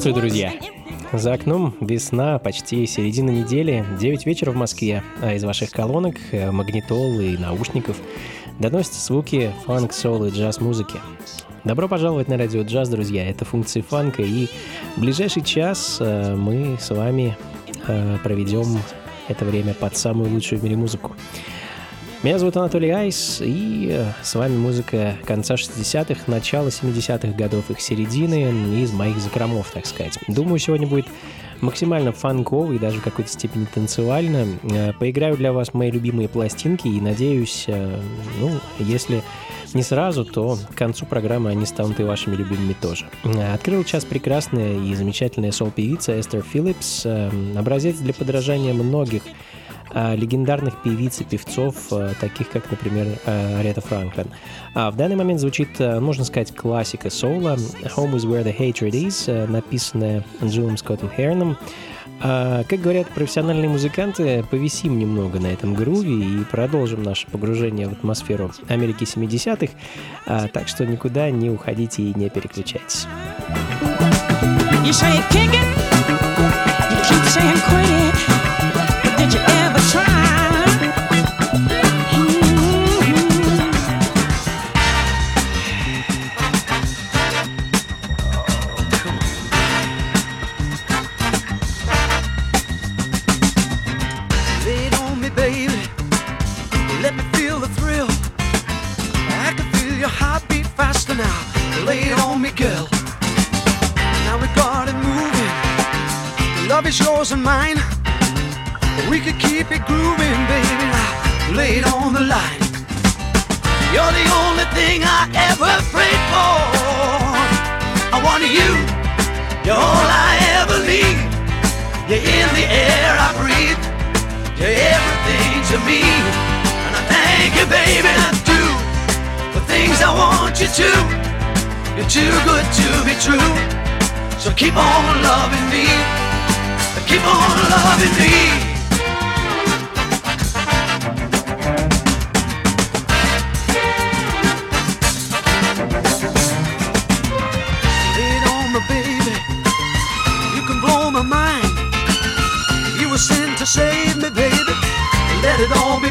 Приветствую, друзья! За окном весна, почти середина недели, 9 вечера в Москве, а из ваших колонок, э, магнитол и наушников доносятся звуки фанк, соул и джаз-музыки. Добро пожаловать на радио джаз, друзья, это функции фанка, и в ближайший час э, мы с вами э, проведем это время под самую лучшую в мире музыку. Меня зовут Анатолий Айс, и э, с вами музыка конца 60-х, начала 70-х годов, их середины, из моих закромов, так сказать. Думаю, сегодня будет максимально фанково и даже в какой-то степени танцевально. Э, поиграю для вас мои любимые пластинки и надеюсь, э, ну, если не сразу, то к концу программы они станут и вашими любимыми тоже. Открыл час прекрасная и замечательная сол-певица Эстер Филлипс, образец для подражания многих легендарных певиц и певцов, а, таких как, например, а, Арета Франклин. А в данный момент звучит, можно сказать, классика соула «Home is where the hatred is», написанная Джилом Скоттом Херном. А, как говорят профессиональные музыканты, повисим немного на этом груве и продолжим наше погружение в атмосферу Америки 70-х, а, так что никуда не уходите и не переключайтесь. You say kick it, you keep saying quit, did you ever keep it grooving, baby. Now, lay it on the line. You're the only thing I ever prayed for. I want you. You're all I ever need. You're in the air I breathe. You're everything to me. And I thank you, baby. I do the things I want you to. You're too good to be true. So keep on loving me keep on loving me.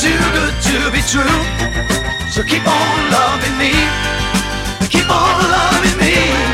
Too good to be true. So keep on loving me. Keep on loving me.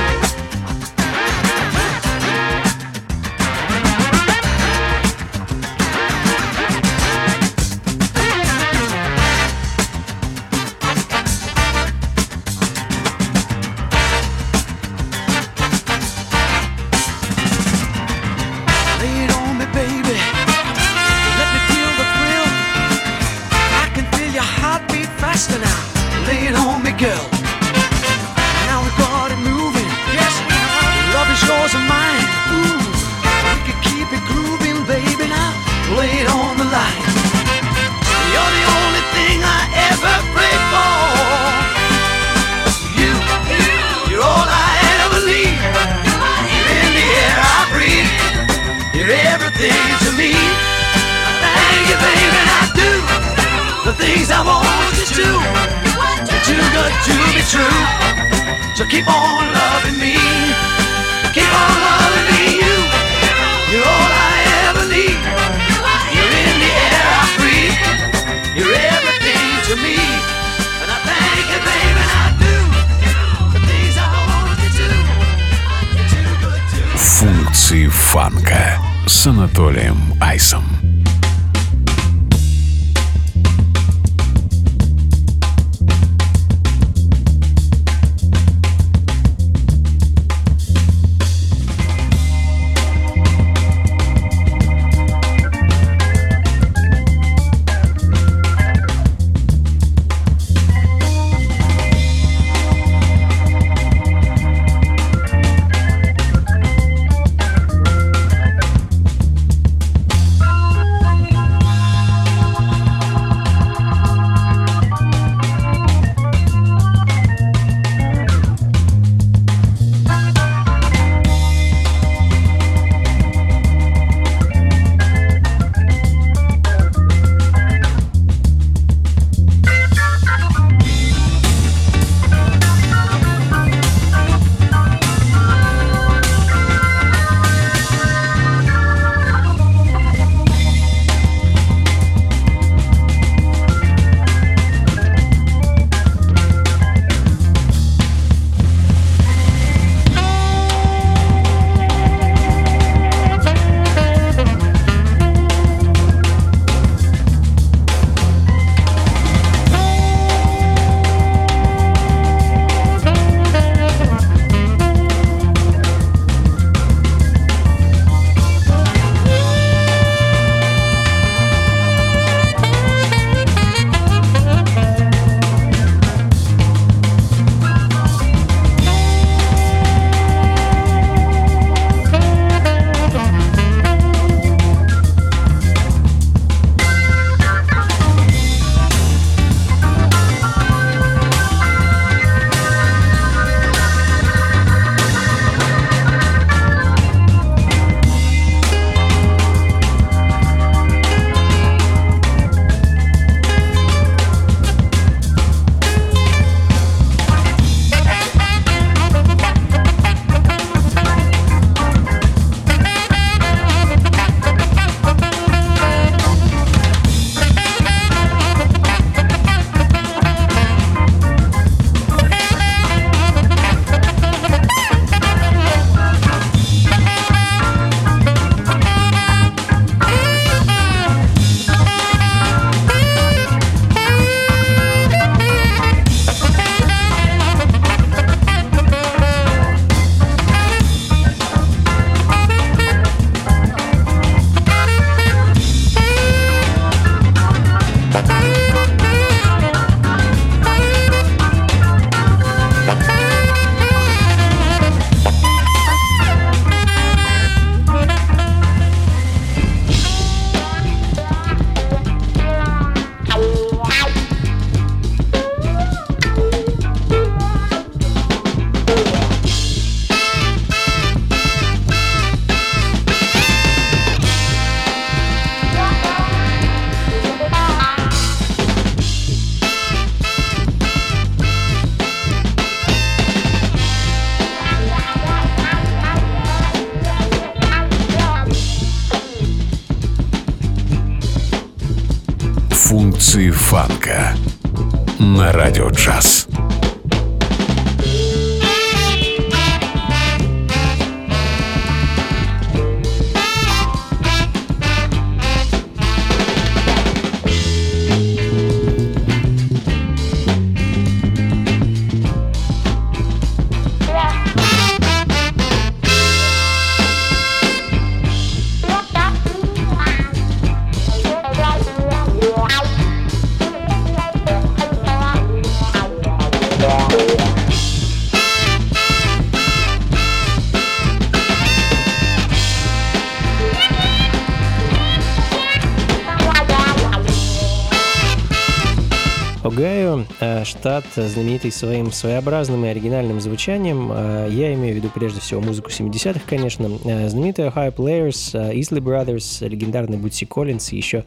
Штат, знаменитый своим своеобразным и оригинальным звучанием. Э, я имею в виду прежде всего музыку 70-х, конечно. Э, знаменитые High Players, Isley Brothers, легендарный Бутси Коллинс и еще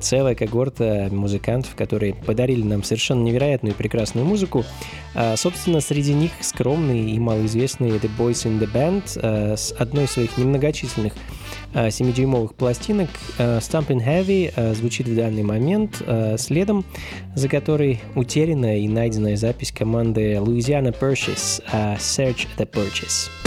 целая когорта музыкантов, которые подарили нам совершенно невероятную и прекрасную музыку. Собственно, среди них скромный и малоизвестный The Boys in the Band с одной из своих немногочисленных 7-дюймовых пластинок Stampin' Heavy звучит в данный момент, следом за которой утерянная и найденная запись команды Louisiana Purchase Search the Purchase.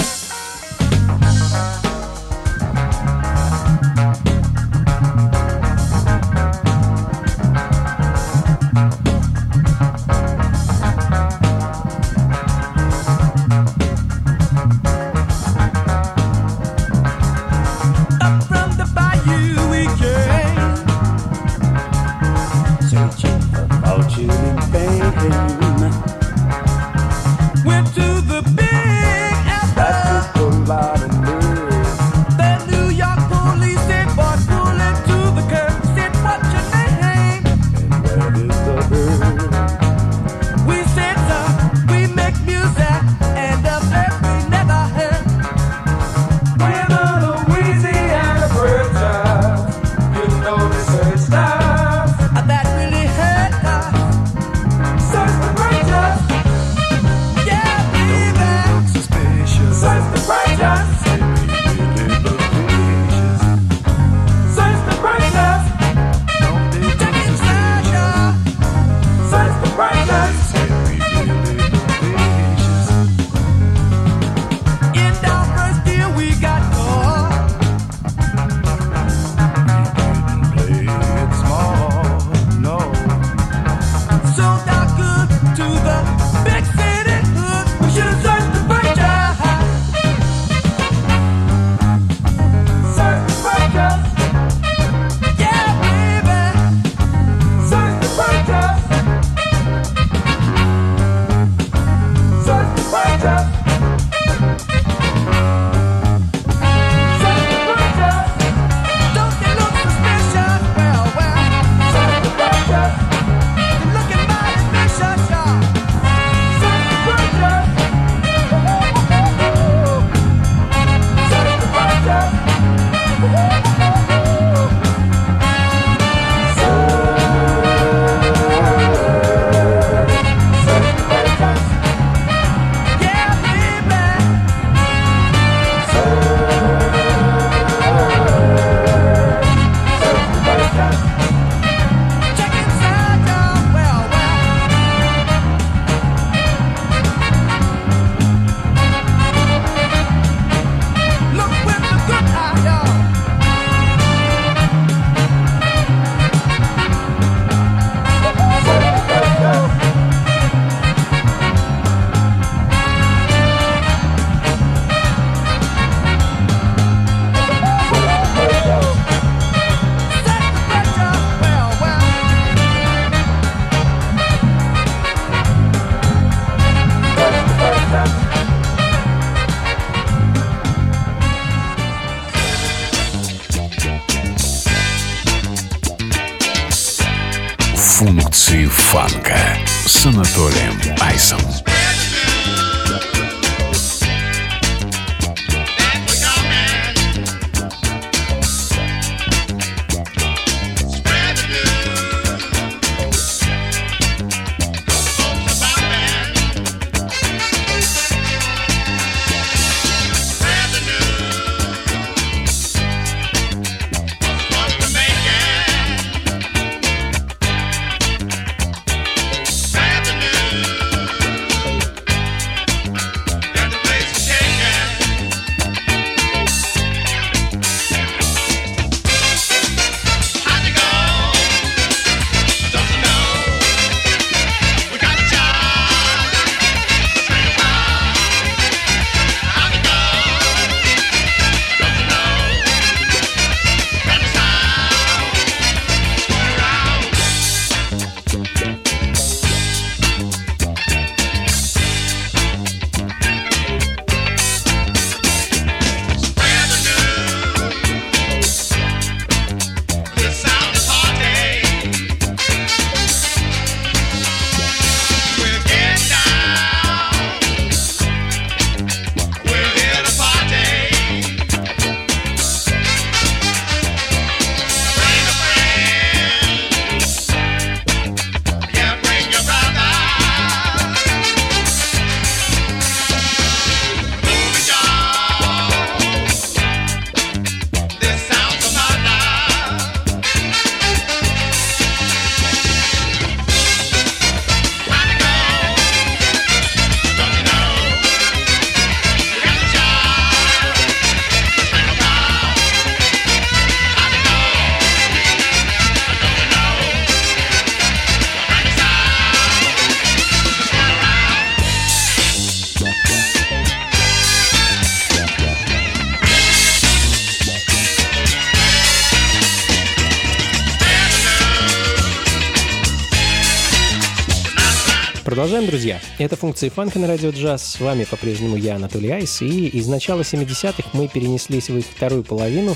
Друзья. Это функции фанка на радио джаз. С вами по-прежнему я, Анатолий Айс. И из начала 70-х мы перенеслись в их вторую половину.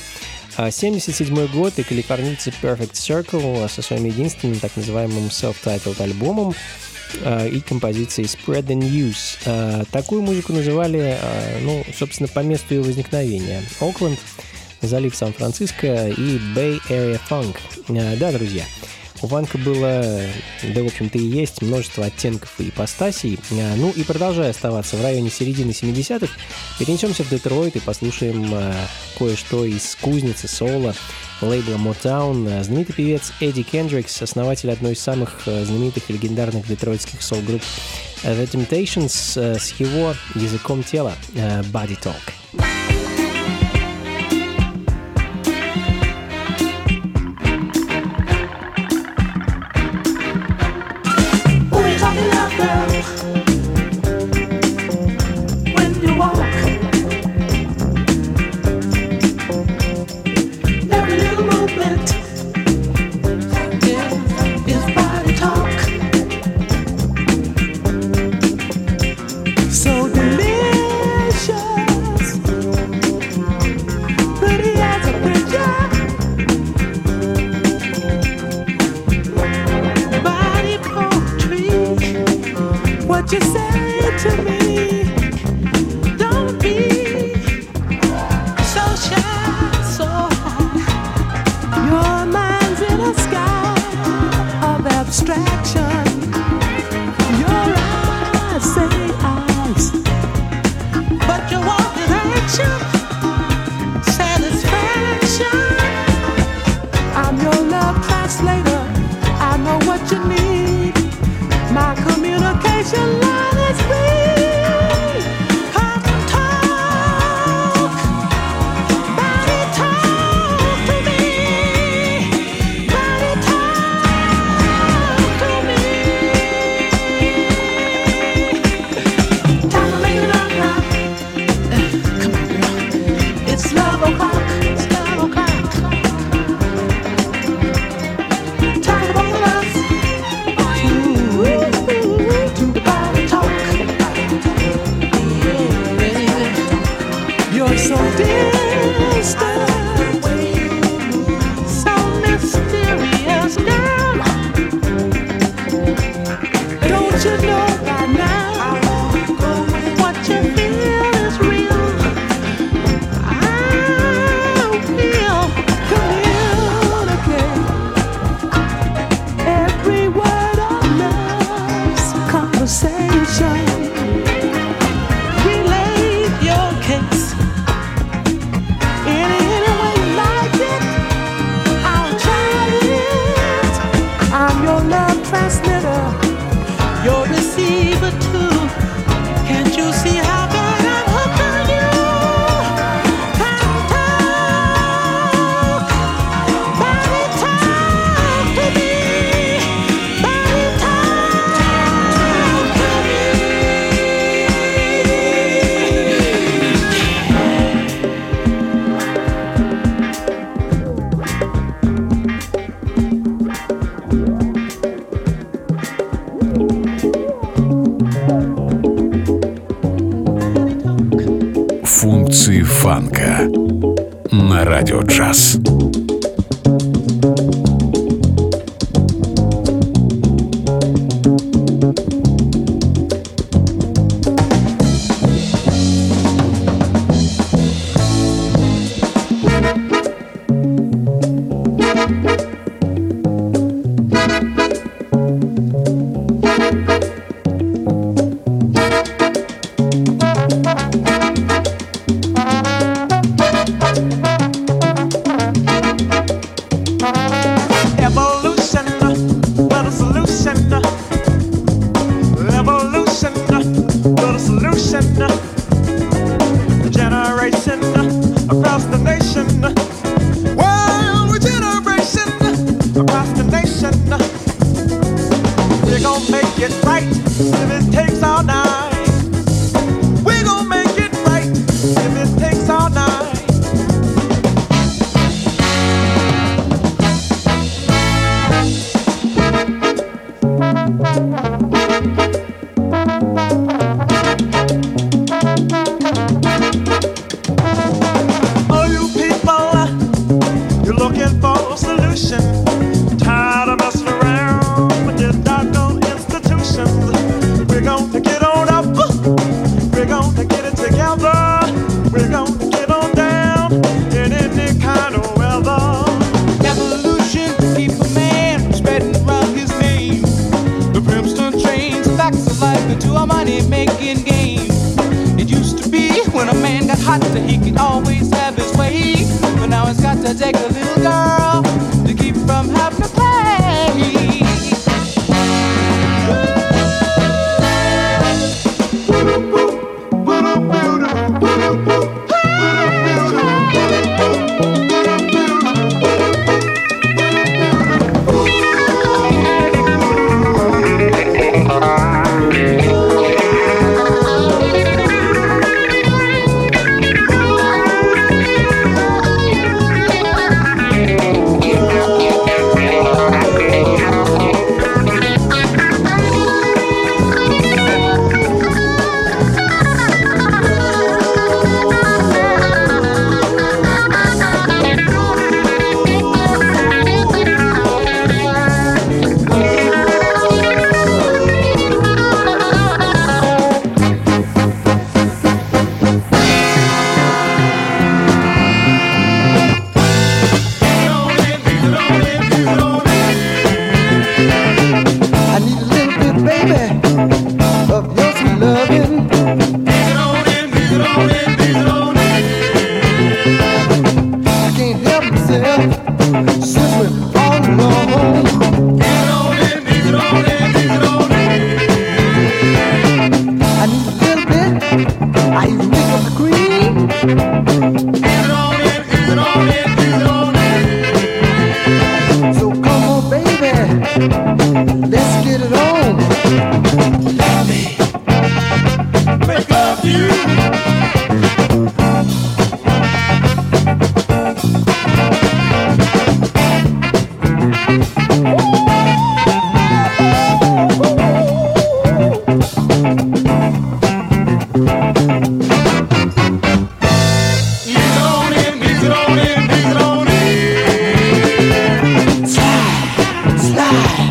77 а год и калифорнийцы Perfect Circle со своим единственным так называемым self-titled альбомом а, и композицией Spread the News. А, такую музыку называли, ну, собственно, по месту ее возникновения. Окленд, залив Сан-Франциско и Bay Area Funk. Да, друзья, у фанка было, да, в общем-то, и есть множество оттенков и ипостасей. А, ну и продолжая оставаться в районе середины 70-х, перенесемся в Детройт и послушаем а, кое-что из кузницы соло лейбла Motown. Знаменитый певец Эдди Кендрикс, основатель одной из самых а, знаменитых и легендарных детройтских сол-групп The Temptations с его языком тела Body Talk. на радио джаз. Bye.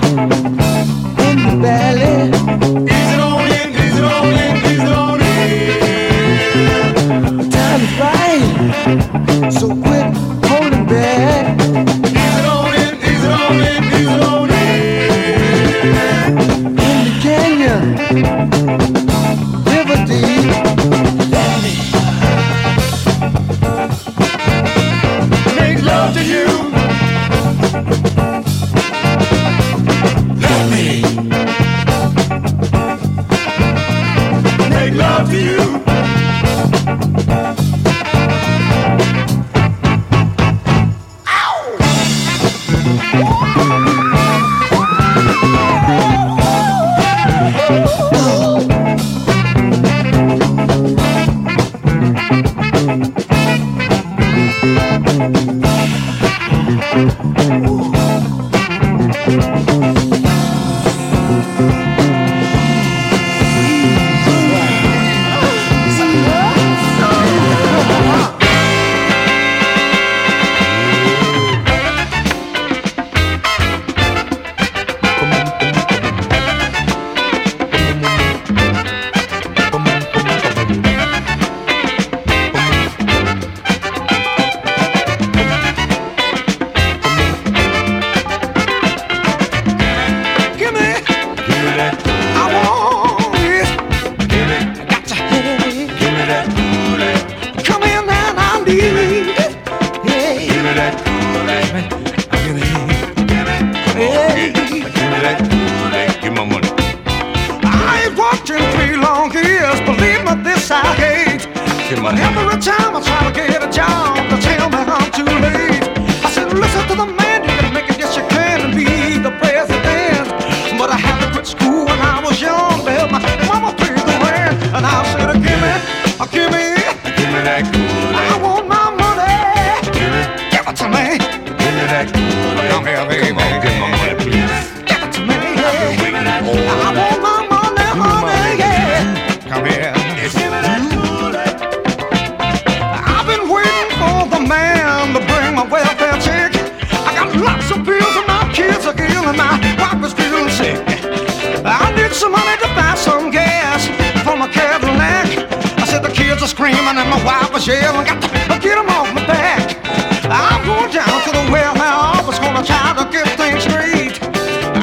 shell and got to get them off my back. I'm going down to the well now. I was gonna try to get things straight.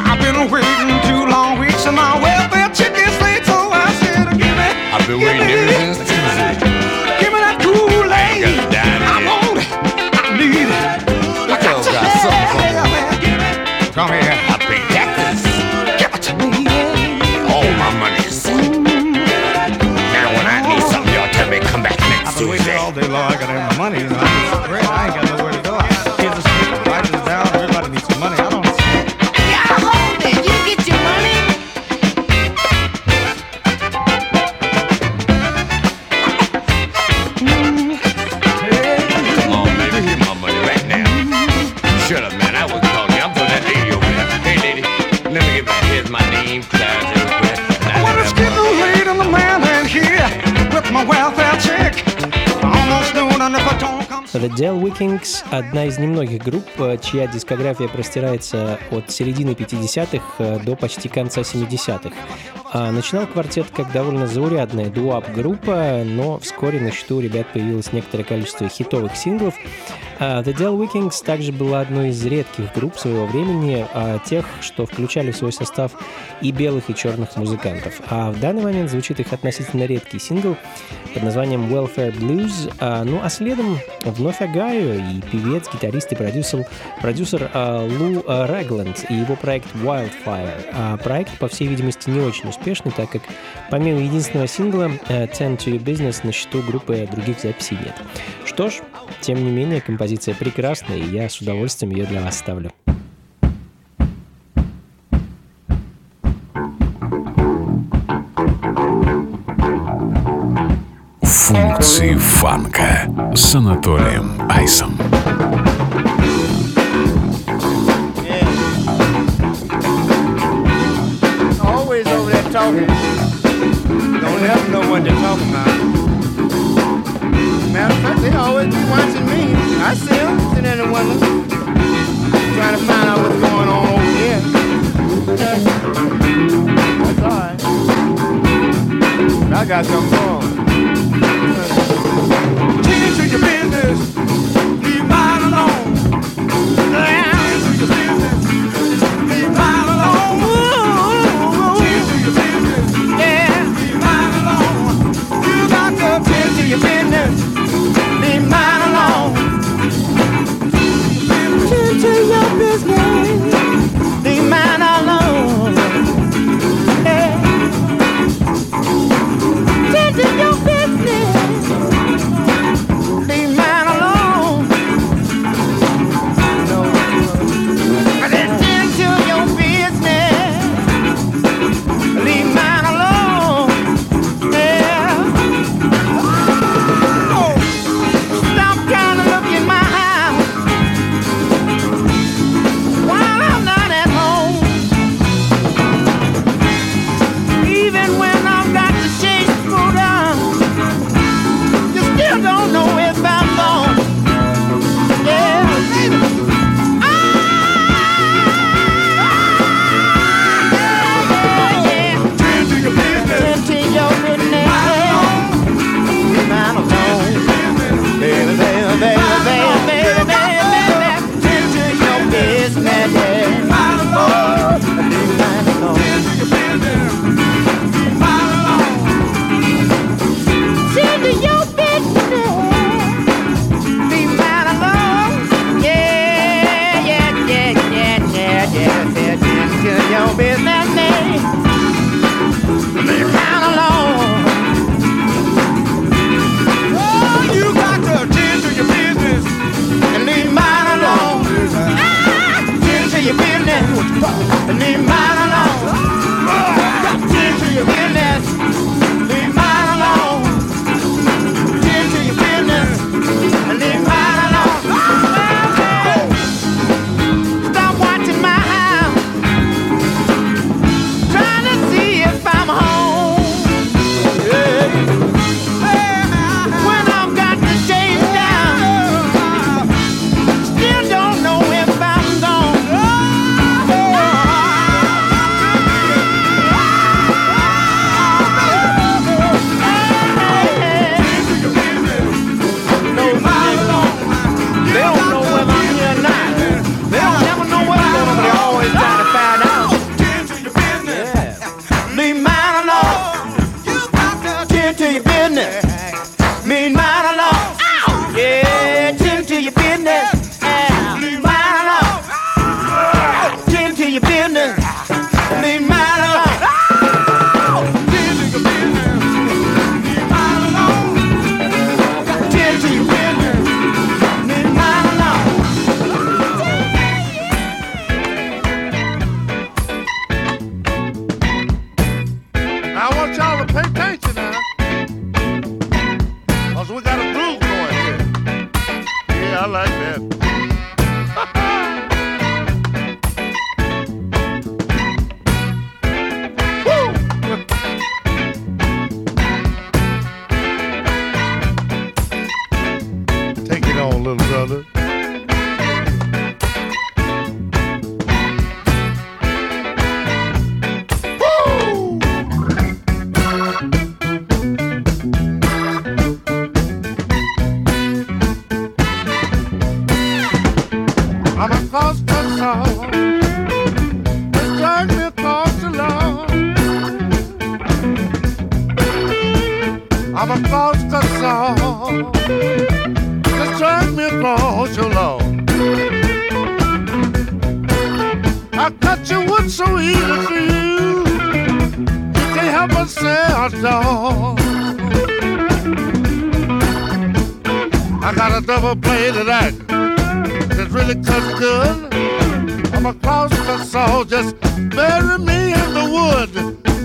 I've been waiting. Money. You know, I ain't got Weekings – одна из немногих групп, э, чья дискография простирается от середины 50-х э, до почти конца 70-х. А начинал квартет как довольно заурядная дуап-группа, но вскоре на счету у ребят появилось некоторое количество хитовых синглов. А The Del Weekings также была одной из редких групп своего времени, а, тех, что включали в свой состав и белых, и черных музыкантов. А в данный момент звучит их относительно редкий сингл под названием Welfare Blues. А, ну а следом вновь Агаю и певец, гитарист и продюсер, продюсер Лу Регленд и его проект Wildfire. Проект, по всей видимости, не очень успешный, так как помимо единственного сингла э, Tend to Your Business на счету группы других записей нет. Что ж, тем не менее, композиция прекрасная, и я с удовольствием ее для вас ставлю. Функции фанка с Анатолием Айсом. Always over there talking. Don't ever know what they're talking about. Matter of fact, they always be watching me. I see them sitting in the window, trying to find out what's going on over here. That's all right. I got something wrong. Tend to your business.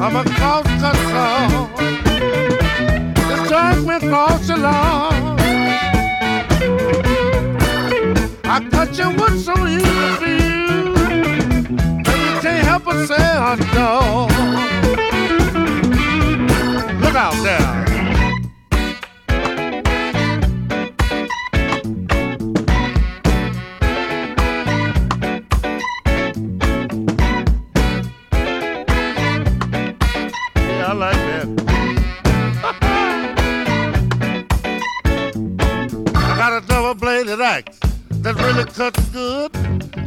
from across the soul. The judgment falls along. I cut you with some easy but you can't help but say I know. Look out there. Cuts good.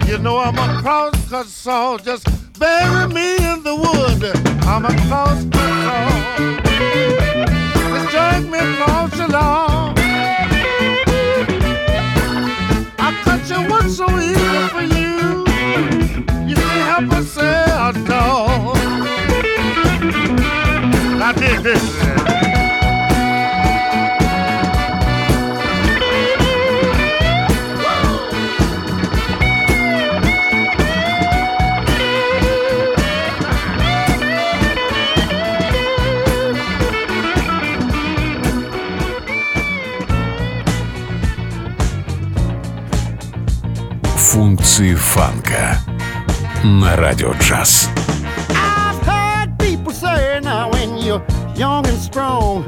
You know I'm a cross cut saw, just bury me in the wood. I'm a cross cut saw. Just drag me across the lawn. I cut your wood so easy for you. You can't help I don't. I did this. Функции фанка на радио джаз. I've heard people say now when you're young and strong,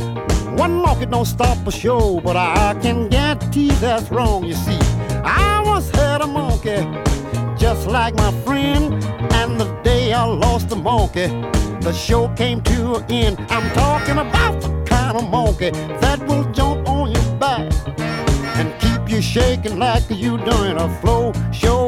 one market don't stop a show, but I can guarantee that's wrong. You see, I once had a monkey just like my friend, and the day I lost the monkey, the show came to an end. I'm talking about the kind of monkey that will jump on your back and keep you shaking like you doing a flow show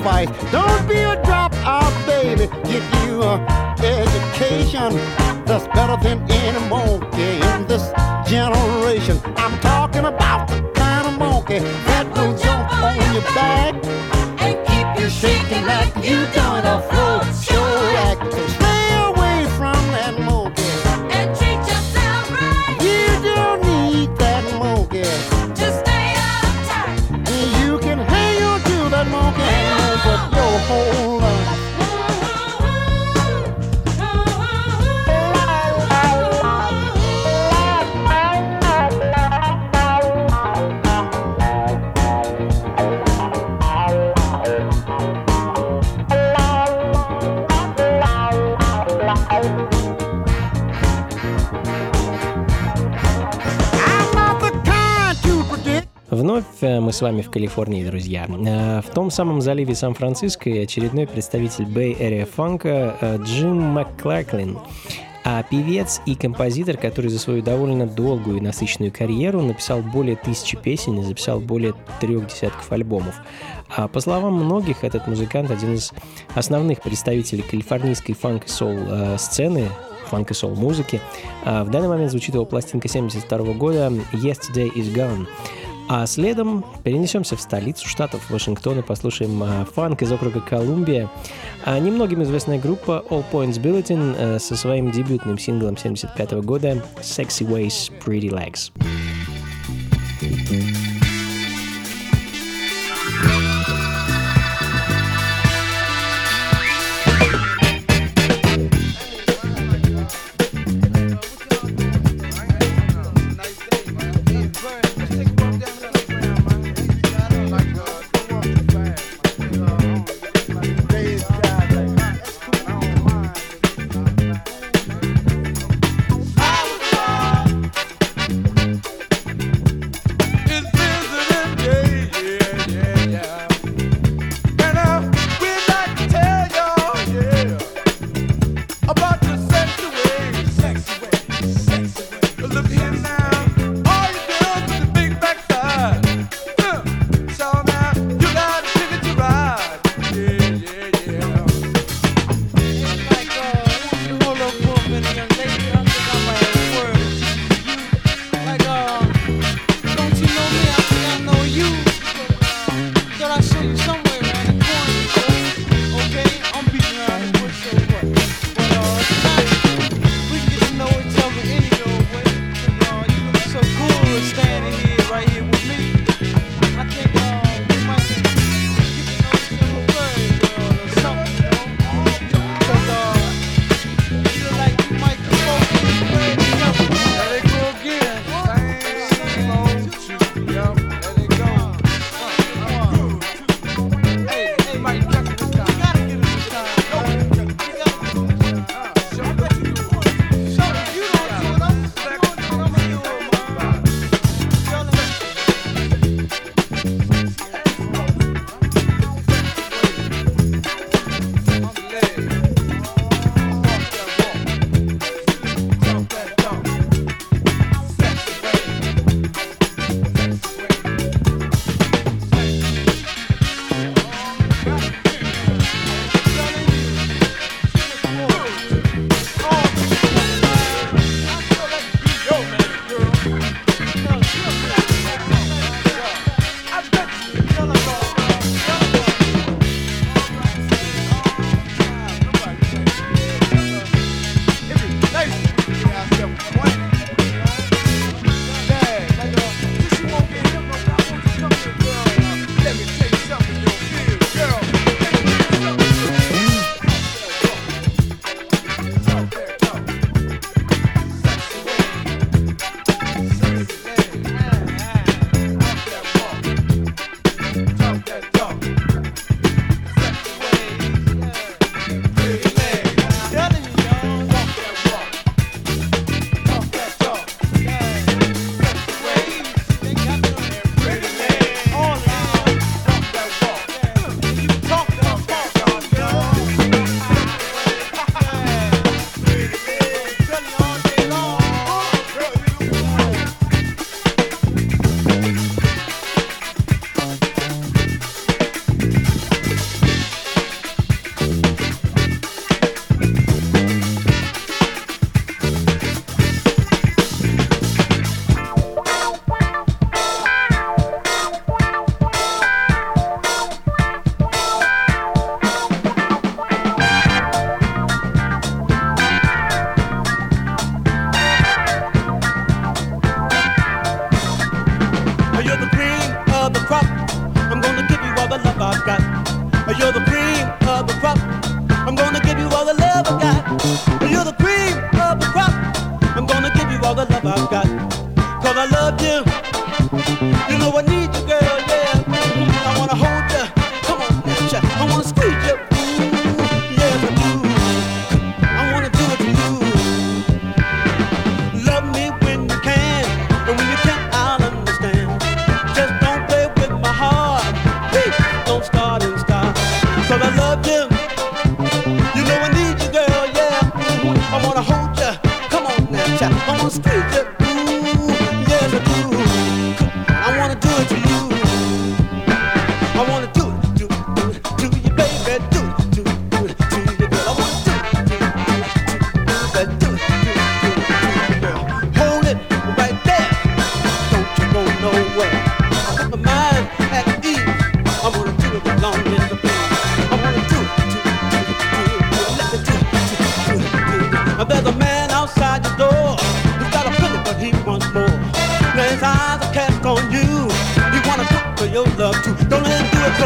Don't be a dropout, baby. Get you an education that's better than any monkey in this generation. I'm talking about the kind of monkey that will jump on your back And keep you shaking like you doing a мы с вами в Калифорнии, друзья. Э, В том самом заливе Сан-Франциско очередной представитель Bay Area фанка э, Джим МакКлаклин. А певец и композитор, который за свою довольно долгую и насыщенную карьеру написал более тысячи песен и записал более трех десятков альбомов. А по словам многих, этот музыкант один из основных представителей калифорнийской фанк и сол э, фанк и сол музыки. А в данный момент звучит его пластинка 72 года «Yesterday is Gone». А следом перенесемся в столицу штатов Вашингтон и послушаем а, фанк из округа Колумбия. А немногим известная группа All Points Bulletin э, со своим дебютным синглом 75 года «Sexy Ways, Pretty Legs». It's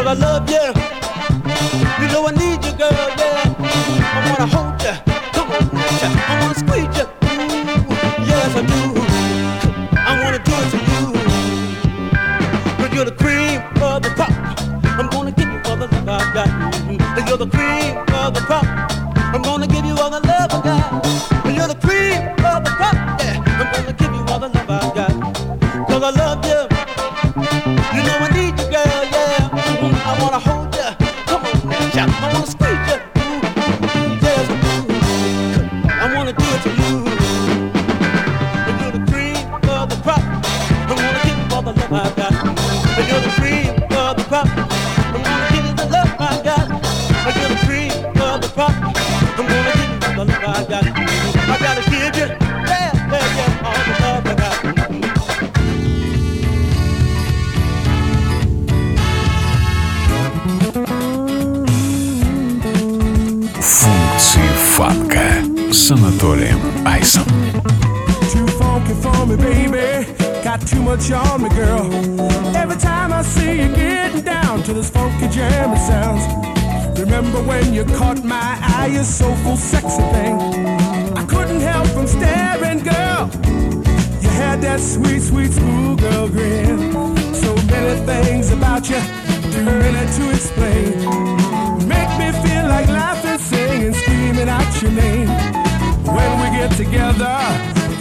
I love you.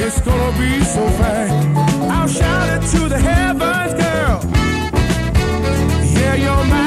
it's gonna be so fine. I'll shout it to the heavens, girl. Yeah, you're mine.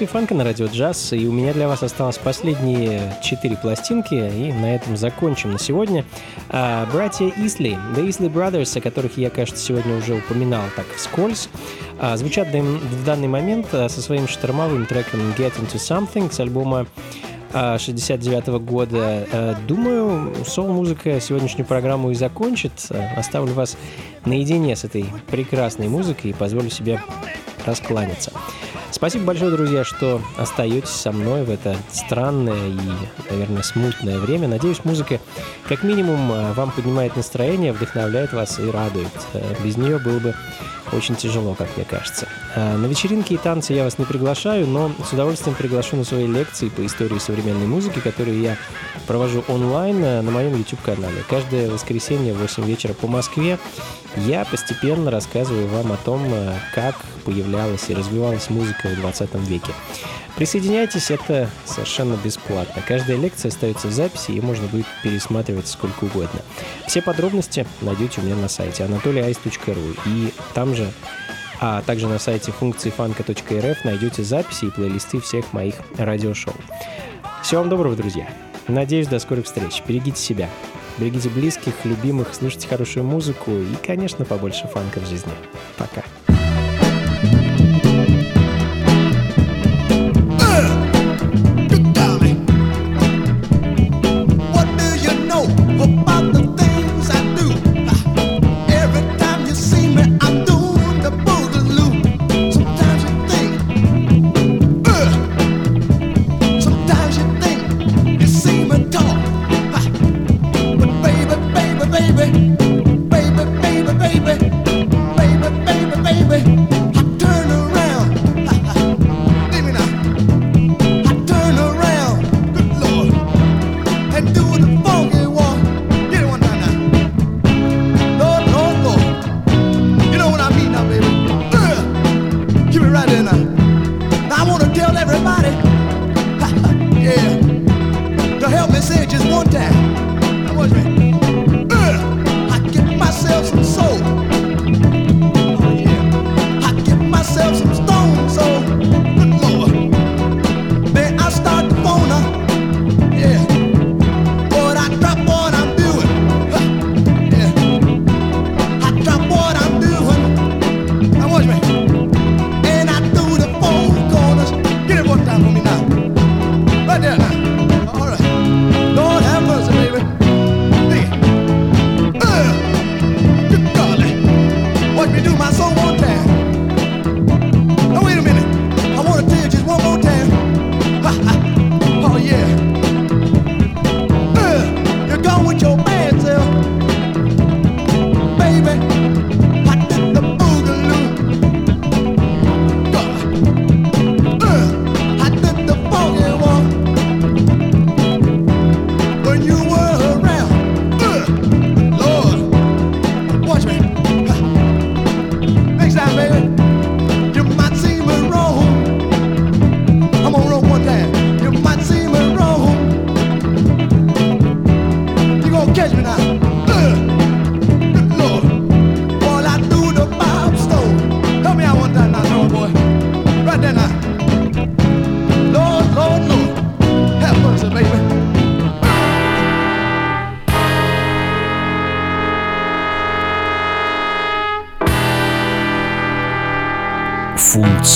Функции фанка на радио джаз, и у меня для вас осталось последние четыре пластинки, и на этом закончим на сегодня. А, Братья Исли, The Isley Brothers, о которых я, кажется, сегодня уже упоминал так вскользь, а, звучат в данный момент а, со своим штормовым треком Get Into Something с альбома а, 69 года. Э, Думаю, соул-музыка сегодняшнюю программу и закончит. Оставлю вас наедине с этой прекрасной музыкой и позволю себе раскланяться. Спасибо большое, друзья, что остаетесь со мной в это странное и, наверное, смутное время. Надеюсь, музыка как минимум э, вам поднимает настроение, вдохновляет вас и радует. Э, Без нее было бы очень тяжело, как мне кажется. А, На вечеринки и танцы я вас не приглашаю, но с удовольствием приглашу на свои лекции по истории современной музыки, которые я провожу онлайн э, на моем YouTube-канале. Каждое воскресенье в 8 вечера по Москве я постепенно рассказываю вам о том, э, как появлялась и развивалась музыка в 20 веке. Присоединяйтесь, это совершенно бесплатно. Каждая лекция остается в записи, и можно будет пересматривать сколько угодно. Все подробности найдете у меня на сайте anatolyice.ru. И там же, а также на сайте функции фанка.рф найдете записи и плейлисты всех моих радиошоу. Всего вам доброго, друзья. Надеюсь, до скорых встреч. Берегите себя. Берегите близких, любимых, слушайте хорошую музыку и, конечно, побольше фанка в жизни. Пока.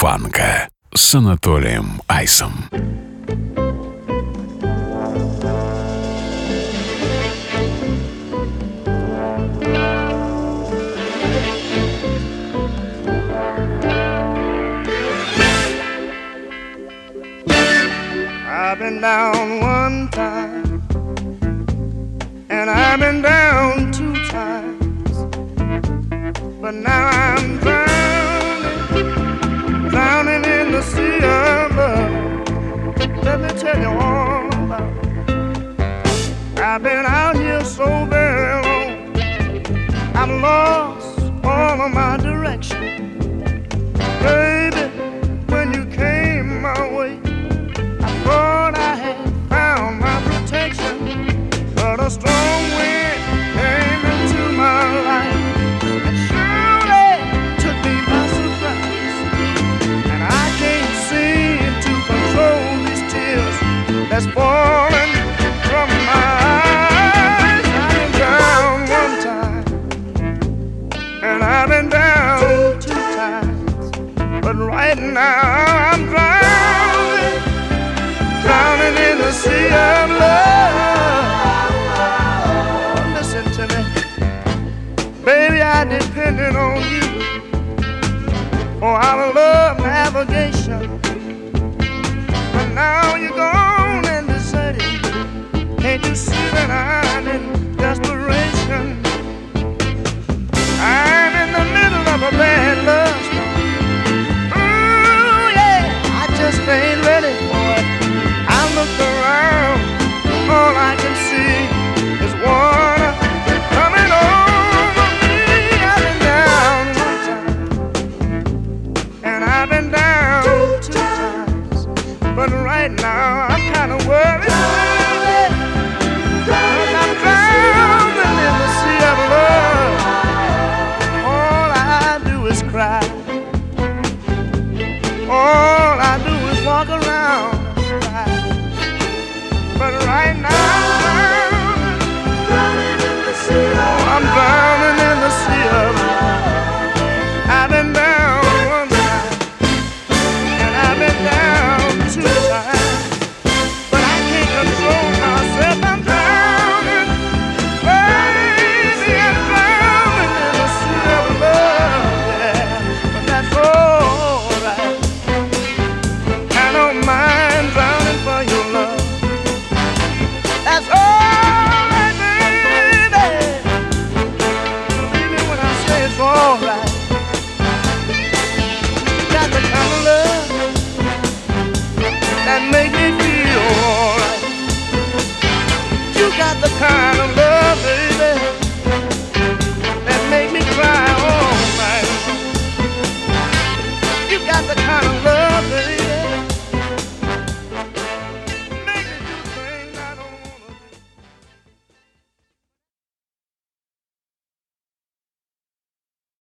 фанка с Анатолием Айсом. I've been down one time, and I've been down two times, but now I'm I've been out here so very long, I've lost all of my direction. Baby, when you came my way. I thought I had found my protection, but a strong wind came into my life and took me by surprise. And I can't seem to control these tears that's falling on you oh, for our love navigation.